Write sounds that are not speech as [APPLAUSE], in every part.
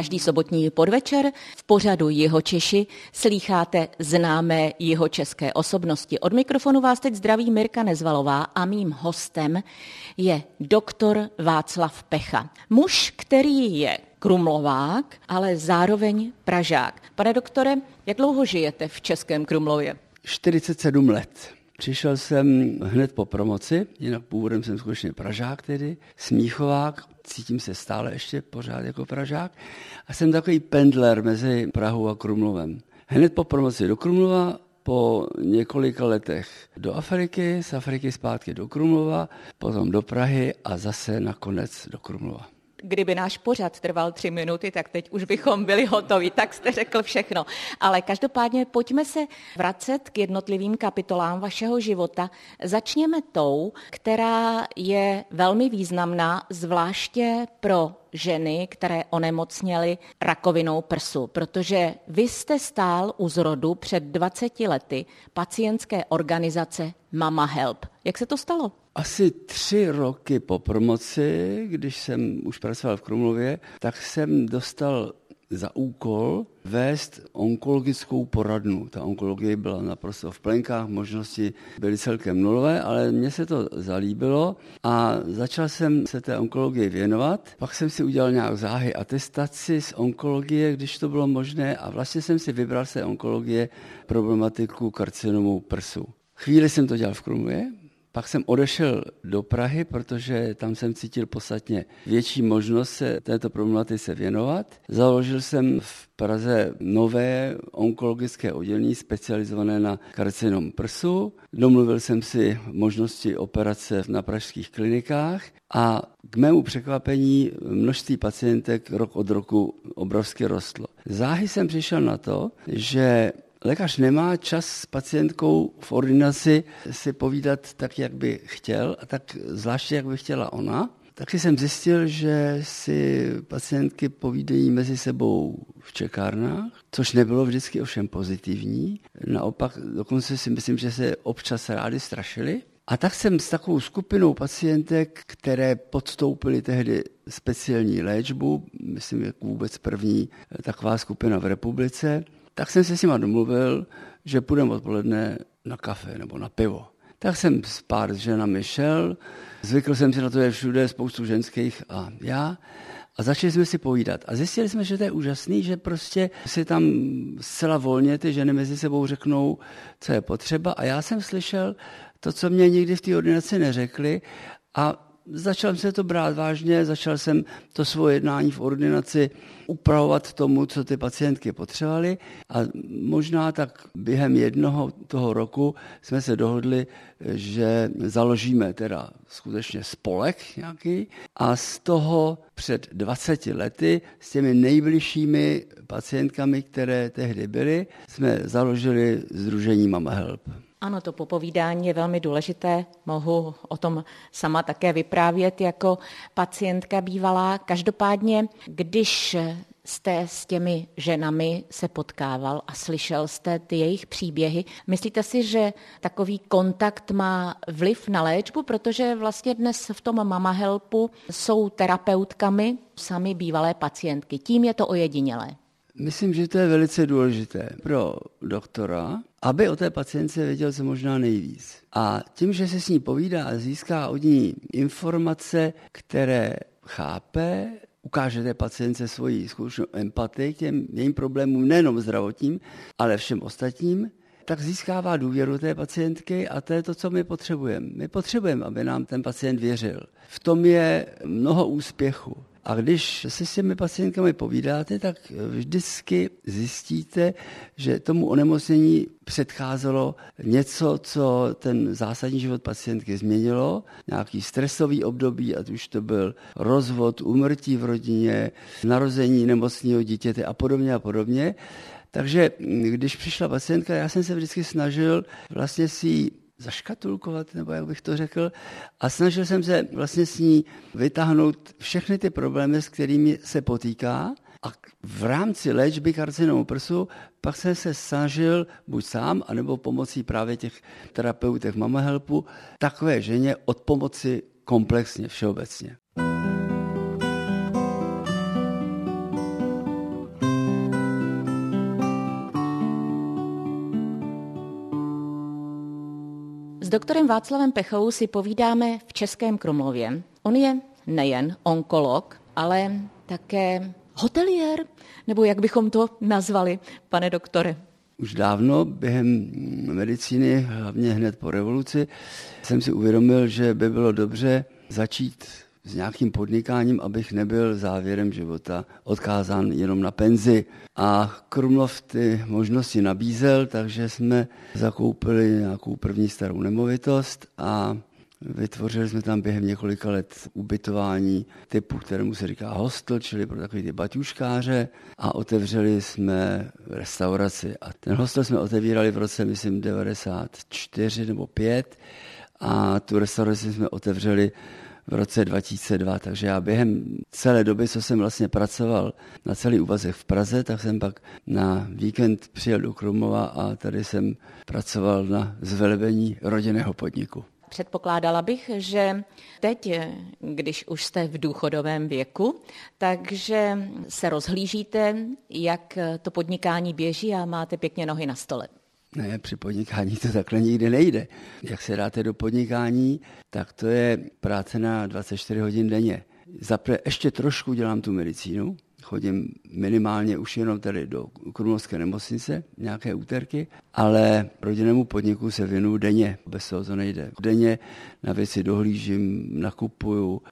Každý sobotní podvečer v pořadu Jeho Češi slýcháte známé jeho české osobnosti. Od mikrofonu vás teď zdraví Mirka Nezvalová a mým hostem je doktor Václav Pecha. Muž, který je Krumlovák, ale zároveň Pražák. Pane doktore, jak dlouho žijete v Českém Krumlově? 47 let. Přišel jsem hned po promoci, jinak původem jsem skutečně Pražák tedy, smíchovák, cítím se stále ještě pořád jako Pražák a jsem takový pendler mezi Prahou a Krumlovem. Hned po promoci do Krumlova, po několika letech do Afriky, z Afriky zpátky do Krumlova, potom do Prahy a zase nakonec do Krumlova. Kdyby náš pořad trval tři minuty, tak teď už bychom byli hotovi, tak jste řekl všechno. Ale každopádně pojďme se vracet k jednotlivým kapitolám vašeho života. Začněme tou, která je velmi významná, zvláště pro ženy, které onemocněly rakovinou prsu, protože vy jste stál u zrodu před 20 lety pacientské organizace Mama Help. Jak se to stalo? Asi tři roky po promoci, když jsem už pracoval v Krumlově, tak jsem dostal za úkol vést onkologickou poradnu. Ta onkologie byla naprosto v plenkách, možnosti byly celkem nulové, ale mně se to zalíbilo a začal jsem se té onkologii věnovat. Pak jsem si udělal nějak záhy atestaci z onkologie, když to bylo možné a vlastně jsem si vybral té onkologie problematiku karcinomu prsu. Chvíli jsem to dělal v Krumlově, pak jsem odešel do Prahy, protože tam jsem cítil podstatně větší možnost se této problematice věnovat. Založil jsem v Praze nové onkologické oddělení specializované na karcinom prsu. Domluvil jsem si možnosti operace na pražských klinikách a k mému překvapení množství pacientek rok od roku obrovsky rostlo. Záhy jsem přišel na to, že lékař nemá čas s pacientkou v ordinaci si povídat tak, jak by chtěl, a tak zvláště, jak by chtěla ona. Tak jsem zjistil, že si pacientky povídají mezi sebou v čekárnách, což nebylo vždycky ovšem pozitivní. Naopak, dokonce si myslím, že se občas rádi strašili. A tak jsem s takovou skupinou pacientek, které podstoupily tehdy speciální léčbu, myslím, jak vůbec první taková skupina v republice, tak jsem se s nima domluvil, že půjdeme odpoledne na kafe nebo na pivo. Tak jsem s pár ženami šel, zvykl jsem si na to, že všude spoustu ženských a já. A začali jsme si povídat. A zjistili jsme, že to je úžasný, že prostě si tam zcela volně ty ženy mezi sebou řeknou, co je potřeba. A já jsem slyšel to, co mě nikdy v té ordinaci neřekli. A začal jsem se to brát vážně, začal jsem to svoje jednání v ordinaci upravovat tomu, co ty pacientky potřebovaly a možná tak během jednoho toho roku jsme se dohodli, že založíme teda skutečně spolek nějaký a z toho před 20 lety s těmi nejbližšími pacientkami, které tehdy byly, jsme založili Združení Mama Help. Ano, to popovídání je velmi důležité. Mohu o tom sama také vyprávět jako pacientka bývalá. Každopádně, když jste s těmi ženami se potkával a slyšel jste ty jejich příběhy. Myslíte si, že takový kontakt má vliv na léčbu, protože vlastně dnes v tom Mama Helpu jsou terapeutkami sami bývalé pacientky. Tím je to ojedinělé. Myslím, že to je velice důležité pro doktora, aby o té pacientce věděl co možná nejvíc. A tím, že se s ní povídá a získá od ní informace, které chápe, ukáže té pacientce svoji skutečnou empatii k těm jejím problémům, nejenom zdravotním, ale všem ostatním, tak získává důvěru té pacientky a to je to, co my potřebujeme. My potřebujeme, aby nám ten pacient věřil. V tom je mnoho úspěchu. A když se s těmi pacientkami povídáte, tak vždycky zjistíte, že tomu onemocnění předcházelo něco, co ten zásadní život pacientky změnilo, nějaký stresový období, ať už to byl rozvod, umrtí v rodině, narození nemocného dítěte a podobně a podobně. Takže když přišla pacientka, já jsem se vždycky snažil vlastně si zaškatulkovat, nebo jak bych to řekl, a snažil jsem se vlastně s ní vytáhnout všechny ty problémy, s kterými se potýká. A v rámci léčby karcinomu prsu pak jsem se snažil buď sám, anebo pomocí právě těch terapeutek Mama Helpu takové ženě od pomoci komplexně, všeobecně. Doktorem Václavem Pechou si povídáme v Českém Krumlově. On je nejen onkolog, ale také hotelier, nebo jak bychom to nazvali, pane doktore? Už dávno během medicíny, hlavně hned po revoluci, jsem si uvědomil, že by bylo dobře začít s nějakým podnikáním, abych nebyl závěrem života odkázán jenom na penzi. A Krumlov ty možnosti nabízel, takže jsme zakoupili nějakou první starou nemovitost a Vytvořili jsme tam během několika let ubytování typu, kterému se říká hostel, čili pro takový ty baťuškáře a otevřeli jsme restauraci. A ten hostel jsme otevírali v roce, myslím, 94 nebo 5 a tu restauraci jsme otevřeli v roce 2002, takže já během celé doby, co jsem vlastně pracoval na celý úvazek v Praze, tak jsem pak na víkend přijel do Krumova a tady jsem pracoval na zvelebení rodinného podniku. Předpokládala bych, že teď, když už jste v důchodovém věku, takže se rozhlížíte, jak to podnikání běží a máte pěkně nohy na stole. Ne, při podnikání to takhle nikdy nejde. Jak se dáte do podnikání, tak to je práce na 24 hodin denně. Zapre ještě trošku dělám tu medicínu, chodím minimálně už jenom tady do Krumlovské nemocnice, nějaké úterky, ale rodinnému podniku se věnuju denně, bez toho to nejde. Denně na věci dohlížím, nakupuju,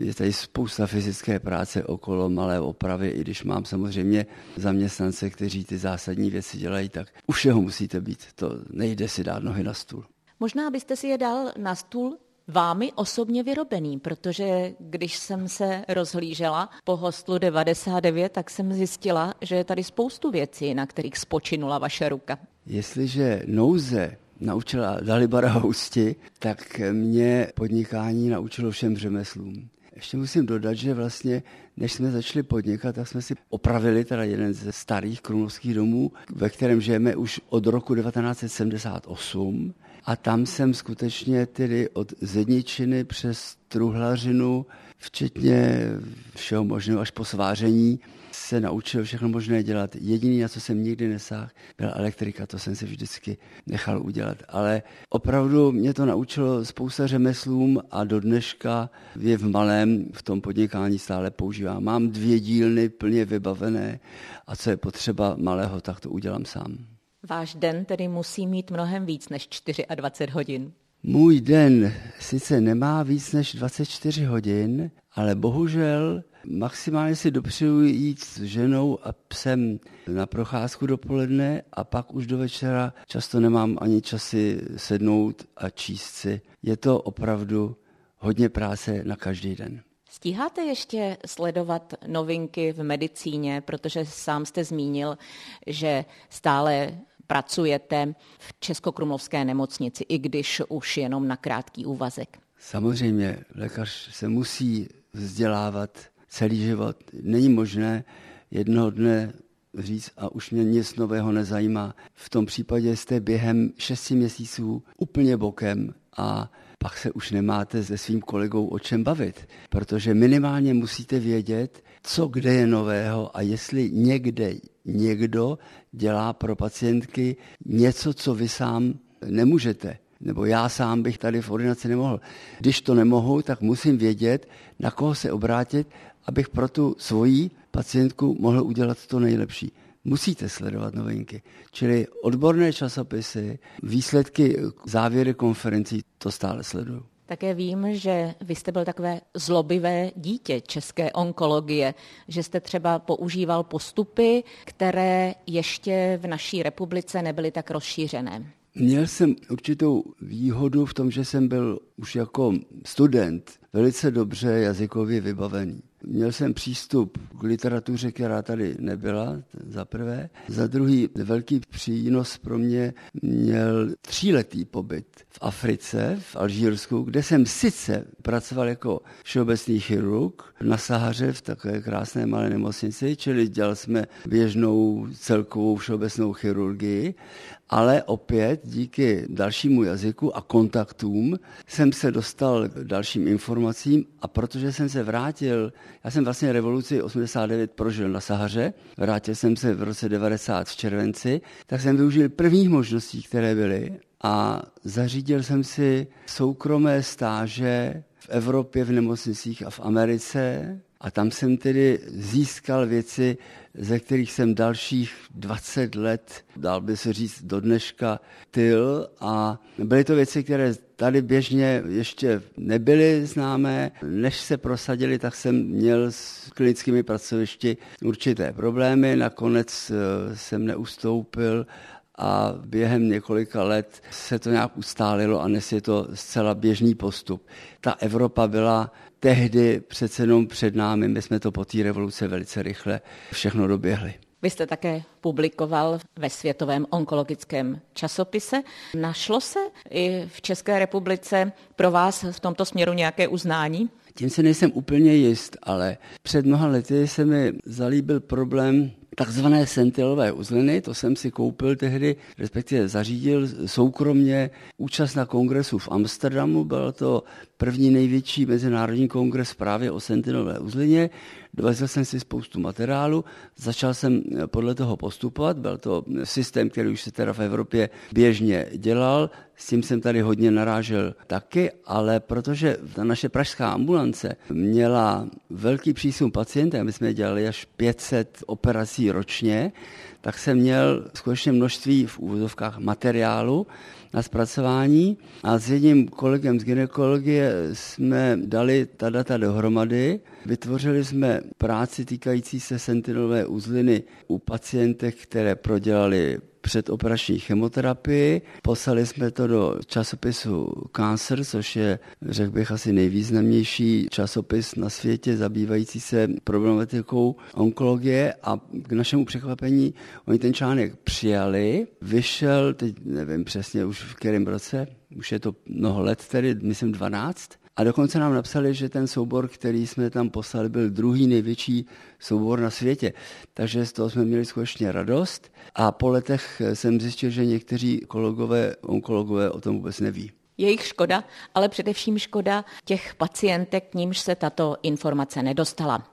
je tady spousta fyzické práce okolo malé opravy, i když mám samozřejmě zaměstnance, kteří ty zásadní věci dělají, tak u všeho musíte být, to nejde si dát nohy na stůl. Možná byste si je dal na stůl vámi osobně vyrobený, protože když jsem se rozhlížela po hostlu 99, tak jsem zjistila, že je tady spoustu věcí, na kterých spočinula vaše ruka. Jestliže nouze naučila Dalibara Housti, tak mě podnikání naučilo všem řemeslům. Ještě musím dodat, že vlastně, než jsme začali podnikat, tak jsme si opravili teda jeden ze starých krumlovských domů, ve kterém žijeme už od roku 1978 a tam jsem skutečně tedy od Zedničiny přes Truhlařinu, včetně všeho možného až po sváření, se naučil všechno možné dělat. Jediný, na co jsem nikdy nesáhl, byla elektrika, to jsem si vždycky nechal udělat. Ale opravdu mě to naučilo spousta řemeslům a do dneška je v malém v tom podnikání stále používám. Mám dvě dílny plně vybavené a co je potřeba malého, tak to udělám sám. Váš den tedy musí mít mnohem víc než 24 hodin. Můj den sice nemá víc než 24 hodin, ale bohužel maximálně si dopřeju jít s ženou a psem na procházku dopoledne a pak už do večera často nemám ani časy sednout a číst si. Je to opravdu hodně práce na každý den. Stíháte ještě sledovat novinky v medicíně, protože sám jste zmínil, že stále pracujete v Českokrumlovské nemocnici, i když už jenom na krátký úvazek? Samozřejmě, lékař se musí vzdělávat celý život. Není možné jednoho dne říct a už mě nic nového nezajímá. V tom případě jste během šesti měsíců úplně bokem a pak se už nemáte se svým kolegou o čem bavit, protože minimálně musíte vědět, co kde je nového a jestli někde někdo dělá pro pacientky něco, co vy sám nemůžete. Nebo já sám bych tady v ordinaci nemohl. Když to nemohu, tak musím vědět, na koho se obrátit, abych pro tu svoji pacientku mohl udělat to nejlepší. Musíte sledovat novinky. Čili odborné časopisy, výsledky, závěry konferencí, to stále sleduju. Také vím, že vy jste byl takové zlobivé dítě české onkologie, že jste třeba používal postupy, které ještě v naší republice nebyly tak rozšířené. Měl jsem určitou výhodu v tom, že jsem byl už jako student velice dobře jazykově vybavený. Měl jsem přístup k literatuře, která tady nebyla, za prvé. Za druhý, velký přínos pro mě měl tříletý pobyt v Africe, v Alžírsku, kde jsem sice pracoval jako všeobecný chirurg na Sahaře v takové krásné malé nemocnici, čili dělali jsme běžnou celkovou všeobecnou chirurgii, ale opět díky dalšímu jazyku a kontaktům jsem se dostal k dalším informacím a protože jsem se vrátil Já jsem vlastně revoluci 89 prožil na Sahaře, vrátil jsem se v roce 90 v červenci, tak jsem využil prvních možností, které byly a zařídil jsem si soukromé stáže v Evropě, v nemocnicích a v Americe. A tam jsem tedy získal věci, ze kterých jsem dalších 20 let, dal by se říct do dneška, tyl. A byly to věci, které tady běžně ještě nebyly známé. Než se prosadili, tak jsem měl s klinickými pracovišti určité problémy. Nakonec eh, jsem neustoupil a během několika let se to nějak ustálilo a dnes je to zcela běžný postup. Ta Evropa byla tehdy přece jenom před námi, my jsme to po té revoluce velice rychle všechno doběhli. Vy jste také publikoval ve Světovém onkologickém časopise. Našlo se i v České republice pro vás v tomto směru nějaké uznání? Tím se nejsem úplně jist, ale před mnoha lety se mi zalíbil problém takzvané sentilové uzliny, to jsem si koupil tehdy, respektive zařídil soukromně. Účast na kongresu v Amsterdamu, byl to první největší mezinárodní kongres právě o sentinelové uzlině. Dovezl jsem si spoustu materiálu, začal jsem podle toho postupovat, byl to systém, který už se teda v Evropě běžně dělal, s tím jsem tady hodně narážel taky, ale protože ta naše pražská ambulance měla velký přísun pacientů, my jsme dělali až 500 operací ročně, tak jsem měl skutečně množství v úvozovkách materiálu na zpracování a s jedním kolegem z gynekologie jsme dali ta data dohromady. Vytvořili jsme práci týkající se sentinelové uzliny u pacientek, které prodělali předoperační chemoterapii. Poslali jsme to do časopisu Cancer, což je, řekl bych, asi nejvýznamnější časopis na světě zabývající se problematikou onkologie a k našemu překvapení oni ten článek přijali. Vyšel, teď nevím přesně už v kterém roce, už je to mnoho let tedy, myslím 12, a dokonce nám napsali, že ten soubor, který jsme tam poslali, byl druhý největší soubor na světě. Takže z toho jsme měli skutečně radost. A po letech jsem zjistil, že někteří kolegové, onkologové o tom vůbec neví. Jejich škoda, ale především škoda těch pacientek, k nímž se tato informace nedostala.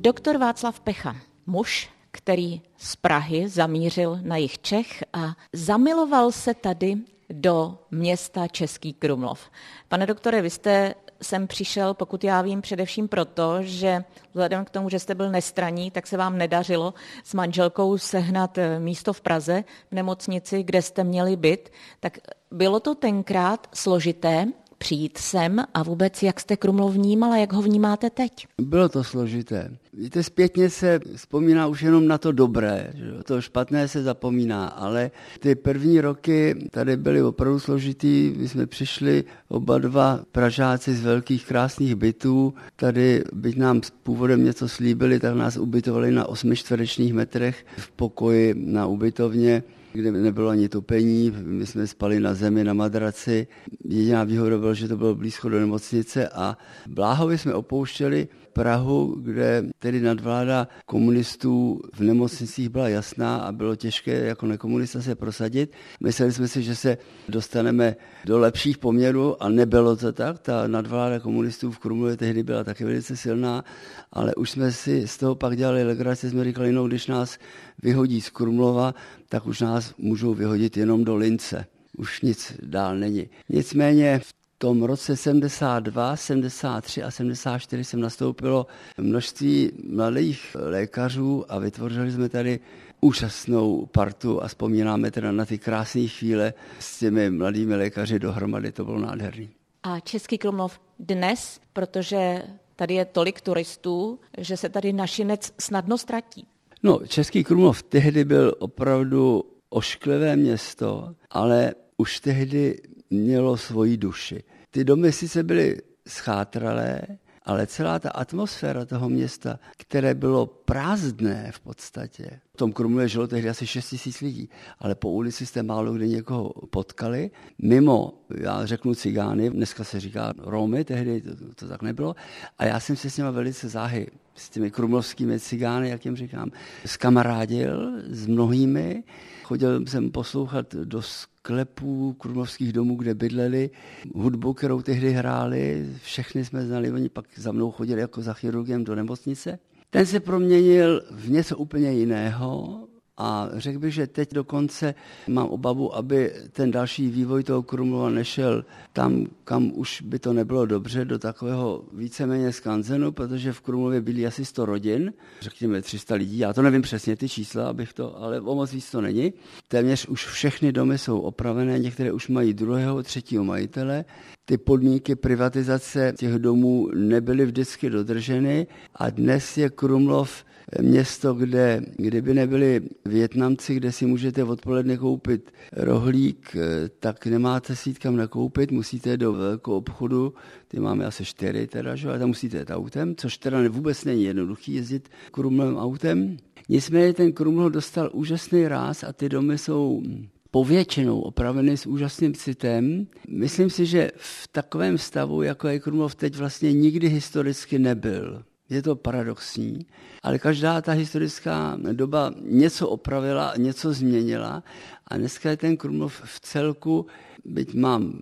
Doktor Václav Pecha, muž, který z Prahy zamířil na jich Čech a zamiloval se tady do města Český Krumlov. Pane doktore, vy jste sem přišel, pokud já vím, především proto, že vzhledem k tomu, že jste byl nestraní, tak se vám nedařilo s manželkou sehnat eh, místo v Praze, v nemocnici, kde jste měli byt. Tak bylo to tenkrát složité přijít sem a vůbec jak jste Krumlov vnímal a jak ho vnímáte teď? Bylo to složité. Víte, zpětně se vzpomíná už jenom na to dobré, že to špatné se zapomíná, ale ty první roky tady byly opravdu složitý. My jsme přišli oba dva Pražáci z velkých krásných bytů. Tady, byť nám s původem něco slíbili, tak nás ubytovali na 8 čtverečních metrech v pokoji na ubytovně kde nebylo ani topení, my jsme spali na zemi, na madraci. Jediná výhoda byla, že to bylo blízko do nemocnice a bláhově jsme opouštěli Prahu, kde tedy nadvláda komunistů v nemocnicích byla jasná a bylo těžké jako nekomunista se prosadit. Mysleli jsme si, že se dostaneme do lepších poměrů a nebylo to tak. Ta nadvláda komunistů v Krumlově tehdy byla taky velice silná, ale už jsme si z toho pak dělali legraci, jsme říkali, no když nás vyhodí z Krumlova, tak už nás můžou vyhodit jenom do Lince už nic dál není. Nicméně v tom roce 72, 73 a 74 jsem nastoupilo množství mladých lékařů a vytvořili jsme tady úžasnou partu a vzpomínáme teda na ty krásné chvíle s těmi mladými lékaři dohromady, to bylo nádherný. A Český Krumlov dnes, protože tady je tolik turistů, že se tady našinec snadno ztratí. No, Český Krumlov tehdy byl opravdu ošklivé město, ale už tehdy mělo svoji duši. Ty domy sice byly schátralé, ale celá ta atmosféra toho města, které bylo prázdné v podstatě. V tom Krumlově žilo tehdy asi 6 tisíc lidí, ale po ulici jste málo kde někoho potkali. Mimo, já řeknu cigány, dneska se říká Romy, tehdy to, to tak nebylo, a já jsem se s nimi velice záhy s těmi krumlovskými cigány, jak jim říkám, skamarádil s mnohými. Chodil jsem poslouchat do sklepů krumlovských domů, kde bydleli, hudbu, kterou tehdy hráli, všechny jsme znali, oni pak za mnou chodili jako za chirurgem do nemocnice. Ten se proměnil v něco úplně jiného, a řekl bych, že teď dokonce mám obavu, aby ten další vývoj toho Krumlova nešel tam, kam už by to nebylo dobře, do takového víceméně skanzenu, protože v Krumlově byli asi 100 rodin, řekněme 300 lidí, já to nevím přesně ty čísla, abych to, ale o moc víc to není. Téměř už všechny domy jsou opravené, některé už mají druhého, třetího majitele. Ty podmínky privatizace těch domů nebyly vždycky dodrženy a dnes je Krumlov město, kde kdyby nebyli Větnamci, kde si můžete odpoledne koupit rohlík, eh, tak nemáte si kam nakoupit, musíte do velkého obchodu, ty máme asi čtyři teda, že? a tam musíte jít autem, což teda vůbec není jednoduchý jezdit krumlovým autem. Nicméně ten Krumlov dostal úžasný ráz a ty domy jsou povětšinou opraveny s úžasným citem. Myslím si, že v takovém stavu, jako je Krumlov teď, vlastně nikdy historicky nebyl. Je to paradoxní, ale každá ta historická doba něco opravila, něco změnila a dneska je ten Krumlov v celku, byť mám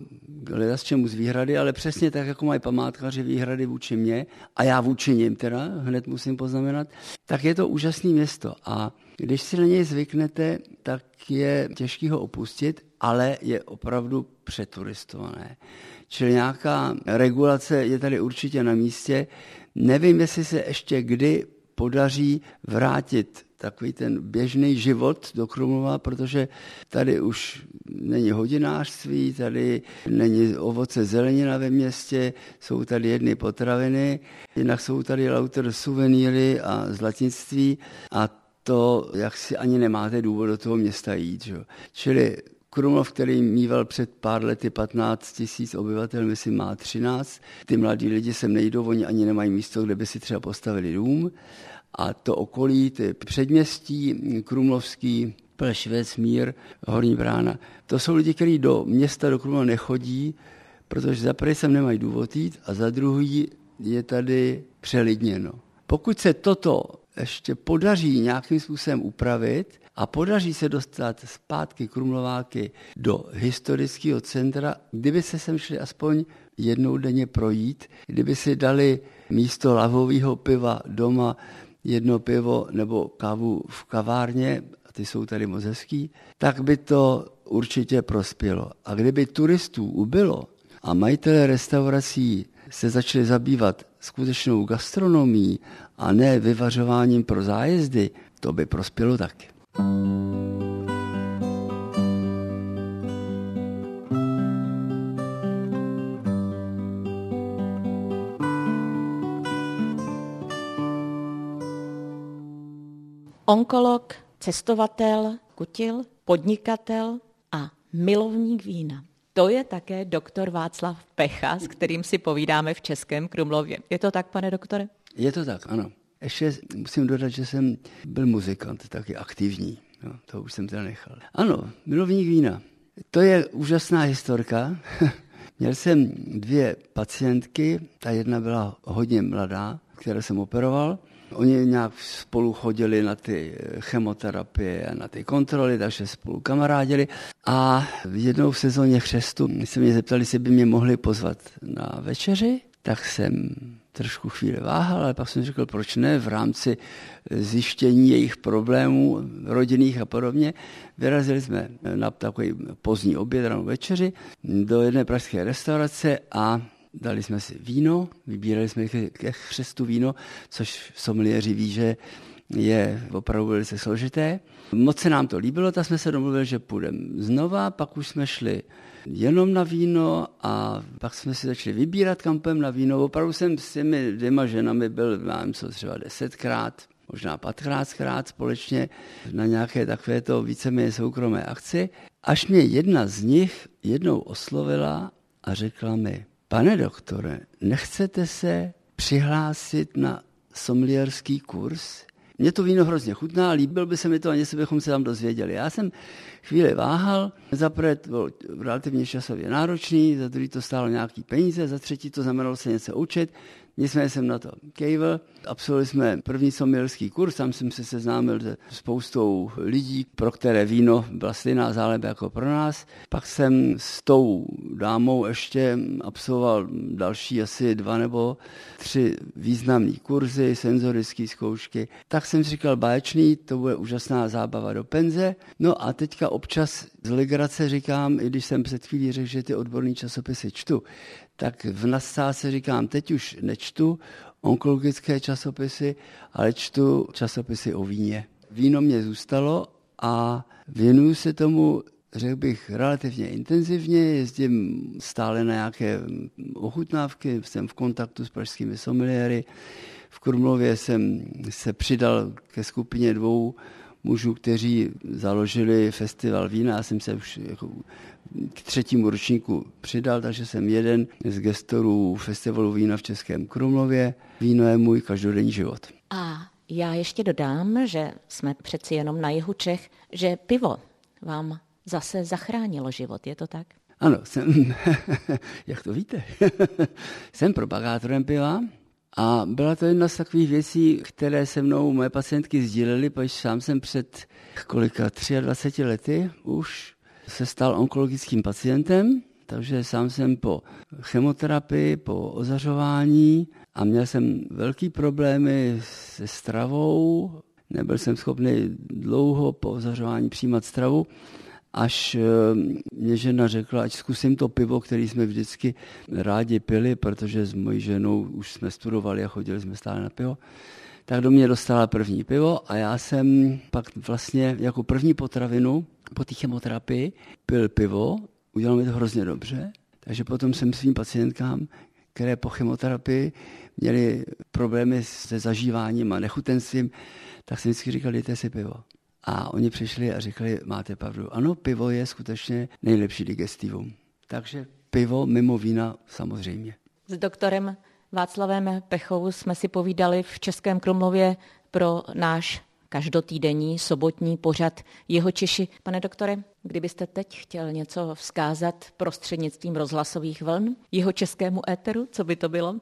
hledat s čemu z výhrady, ale přesně tak, jako mají památkaři výhrady vůči mně a já vůči nim teda, hned musím poznamenat, tak je to úžasné město. A když si na něj zvyknete, tak je těžký ho opustit, ale je opravdu přeturistované. Čili nějaká regulace je tady určitě na místě. Nevím, jestli se ještě kdy podaří vrátit takový ten běžný život do Krumlova, protože tady už není hodinářství, tady není ovoce zelenina ve městě, jsou tady jedny potraviny, jinak jsou tady lauter suvenýry a zlatnictví a to, jak si ani nemáte důvod do toho města jít. Že? Čili Krumlov, který mýval před pár lety 15 tisíc obyvatel, myslím má 13. Ty mladí lidi sem nejdou, oni ani nemají místo, kde by si třeba postavili dům. A to okolí, ty předměstí krumlovský, Plešvec, Mír, Horní brána, to jsou lidi, kteří do města, do Krumlova nechodí, protože za prvý sem nemají důvod jít a za druhý je tady přelidněno. Pokud se toto ještě podaří nějakým způsobem upravit a podaří se dostat zpátky Krumlováky do historického centra, kdyby se sem šli aspoň jednou denně projít, kdyby si dali místo lavového piva doma jedno pivo nebo kávu v kavárně, a ty jsou tady moc hezký, tak by to určitě prospělo. A kdyby turistů ubylo a majitelé restaurací se začali zabývat skutečnou gastronomií a ne vyvařováním pro zájezdy, to by prospělo taky. Onkolog, cestovatel, kutil, podnikatel a milovník vína. To je také doktor Václav Pecha, s kterým si povídáme v Českém Krumlově. Je to tak, pane doktore? Je to tak, ano. Ještě musím dodat, že jsem byl muzikant, taky aktivní. No, to už jsem teda nechal. Ano, milovník vína. To je úžasná historka. [LAUGHS] Měl jsem dvě pacientky, ta jedna byla hodně mladá, které jsem operoval. Oni nějak spolu chodili na ty chemoterapie a na ty kontroly, takže spolu kamarádili. A jednou v sezóně chřestu se mě zeptali, jestli by mě mohli pozvat na večeři, tak jsem trošku chvíli váhal, ale pak jsem řekl, proč ne, v rámci zjištění jejich problémů rodinných a podobně. Vyrazili jsme na takový pozdní oběd, ranou večeři, do jedné pražské restaurace a dali jsme si víno, vybírali jsme ke chřestu víno, což somlieři ví, že je opravdu velice složité. Moc se nám to líbilo, tak jsme se domluvili, že půjdeme znova, pak už jsme šli jenom na víno a pak jsme si začali vybírat kampem na víno. Opravdu jsem s těmi dvěma ženami byl, mám co třeba desetkrát, možná patkrátkrát společně na nějaké takovéto víceméně soukromé akci, až mě jedna z nich jednou oslovila a řekla mi, pane doktore, nechcete se přihlásit na somlierský kurz? Mě to víno hrozně chutná, líbil by se mi to a něco bychom se tam dozvěděli. Já jsem chvíli váhal, za prvé to bylo relativně časově náročný, za druhý to stálo nějaký peníze, za třetí to znamenalo se něco učit, Nicméně jsem na to kejvil. Absolvovali jsme první sommelierský kurz, tam jsem se seznámil se spoustou lidí, pro které víno byla stejná záleba jako pro nás. Pak jsem s tou dámou ještě absolvoval další asi dva nebo tři významné kurzy, senzorické zkoušky. Tak jsem si říkal, báječný, to bude úžasná zábava do penze. No a teďka občas z legrace říkám, i když jsem před chvílí řekl, že ty odborné časopisy čtu, tak v nadsázce říkám, teď už nečtu onkologické časopisy, ale čtu časopisy o víně. Víno mě zůstalo a věnuju se tomu, řekl bych, relativně intenzivně, jezdím stále na nějaké ochutnávky, jsem v kontaktu s pražskými sommeliéry. V Krumlově jsem se přidal ke skupině dvou mužů, kteří založili festival vína. Já jsem se už jako k třetímu ročníku přidal, takže jsem jeden z gestorů festivalu vína v Českém Krumlově. Víno je můj každodenní život. A já ještě dodám, že jsme přeci jenom na jihu Čech, že pivo vám zase zachránilo život, je to tak? Ano, jsem, [LAUGHS] jak to víte, [LAUGHS] jsem propagátorem piva, a byla to jedna z takových věcí, které se mnou moje pacientky sdílely, protože sám jsem před kolika 23 lety už se stal onkologickým pacientem, takže sám jsem po chemoterapii, po ozařování a měl jsem velký problémy se stravou, nebyl jsem schopný dlouho po ozařování přijímat stravu až eh, mě žena řekla, ať zkusím to pivo, který jsme vždycky rádi pili, protože s mojí ženou už jsme studovali a chodili jsme stále na pivo, tak do mě dostala první pivo a já jsem pak vlastně jako první potravinu po té chemoterapii pil pivo, udělalo mi to hrozně dobře, takže potom jsem svým pacientkám, které po chemoterapii měli problémy se zažíváním a nechutenstvím, tak jsem vždycky říkal, dejte si pivo. A oni přišli a řekli, máte pravdu. Ano, pivo je skutečně nejlepší digestivum. Takže pivo mimo vína samozřejmě. S doktorem Václavem Pechou jsme si povídali v Českém Krumlově pro náš každotýdenní sobotní pořad Jeho Češi. Pane doktore, kdybyste teď chtěl něco vzkázat prostřednictvím rozhlasových vln jeho českému éteru, co by to bylo?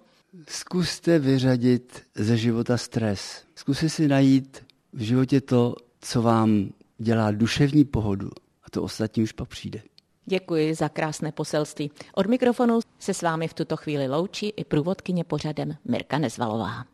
Zkuste vyřadit ze života stres. Zkuste si najít v životě to, co vám dělá duševní pohodu a to ostatní už pak přijde. Děkuji za krásné poselství. Od mikrofonu se s vámi v tuto chvíli loučí i průvodkyně pořadem Mirka Nezvalová.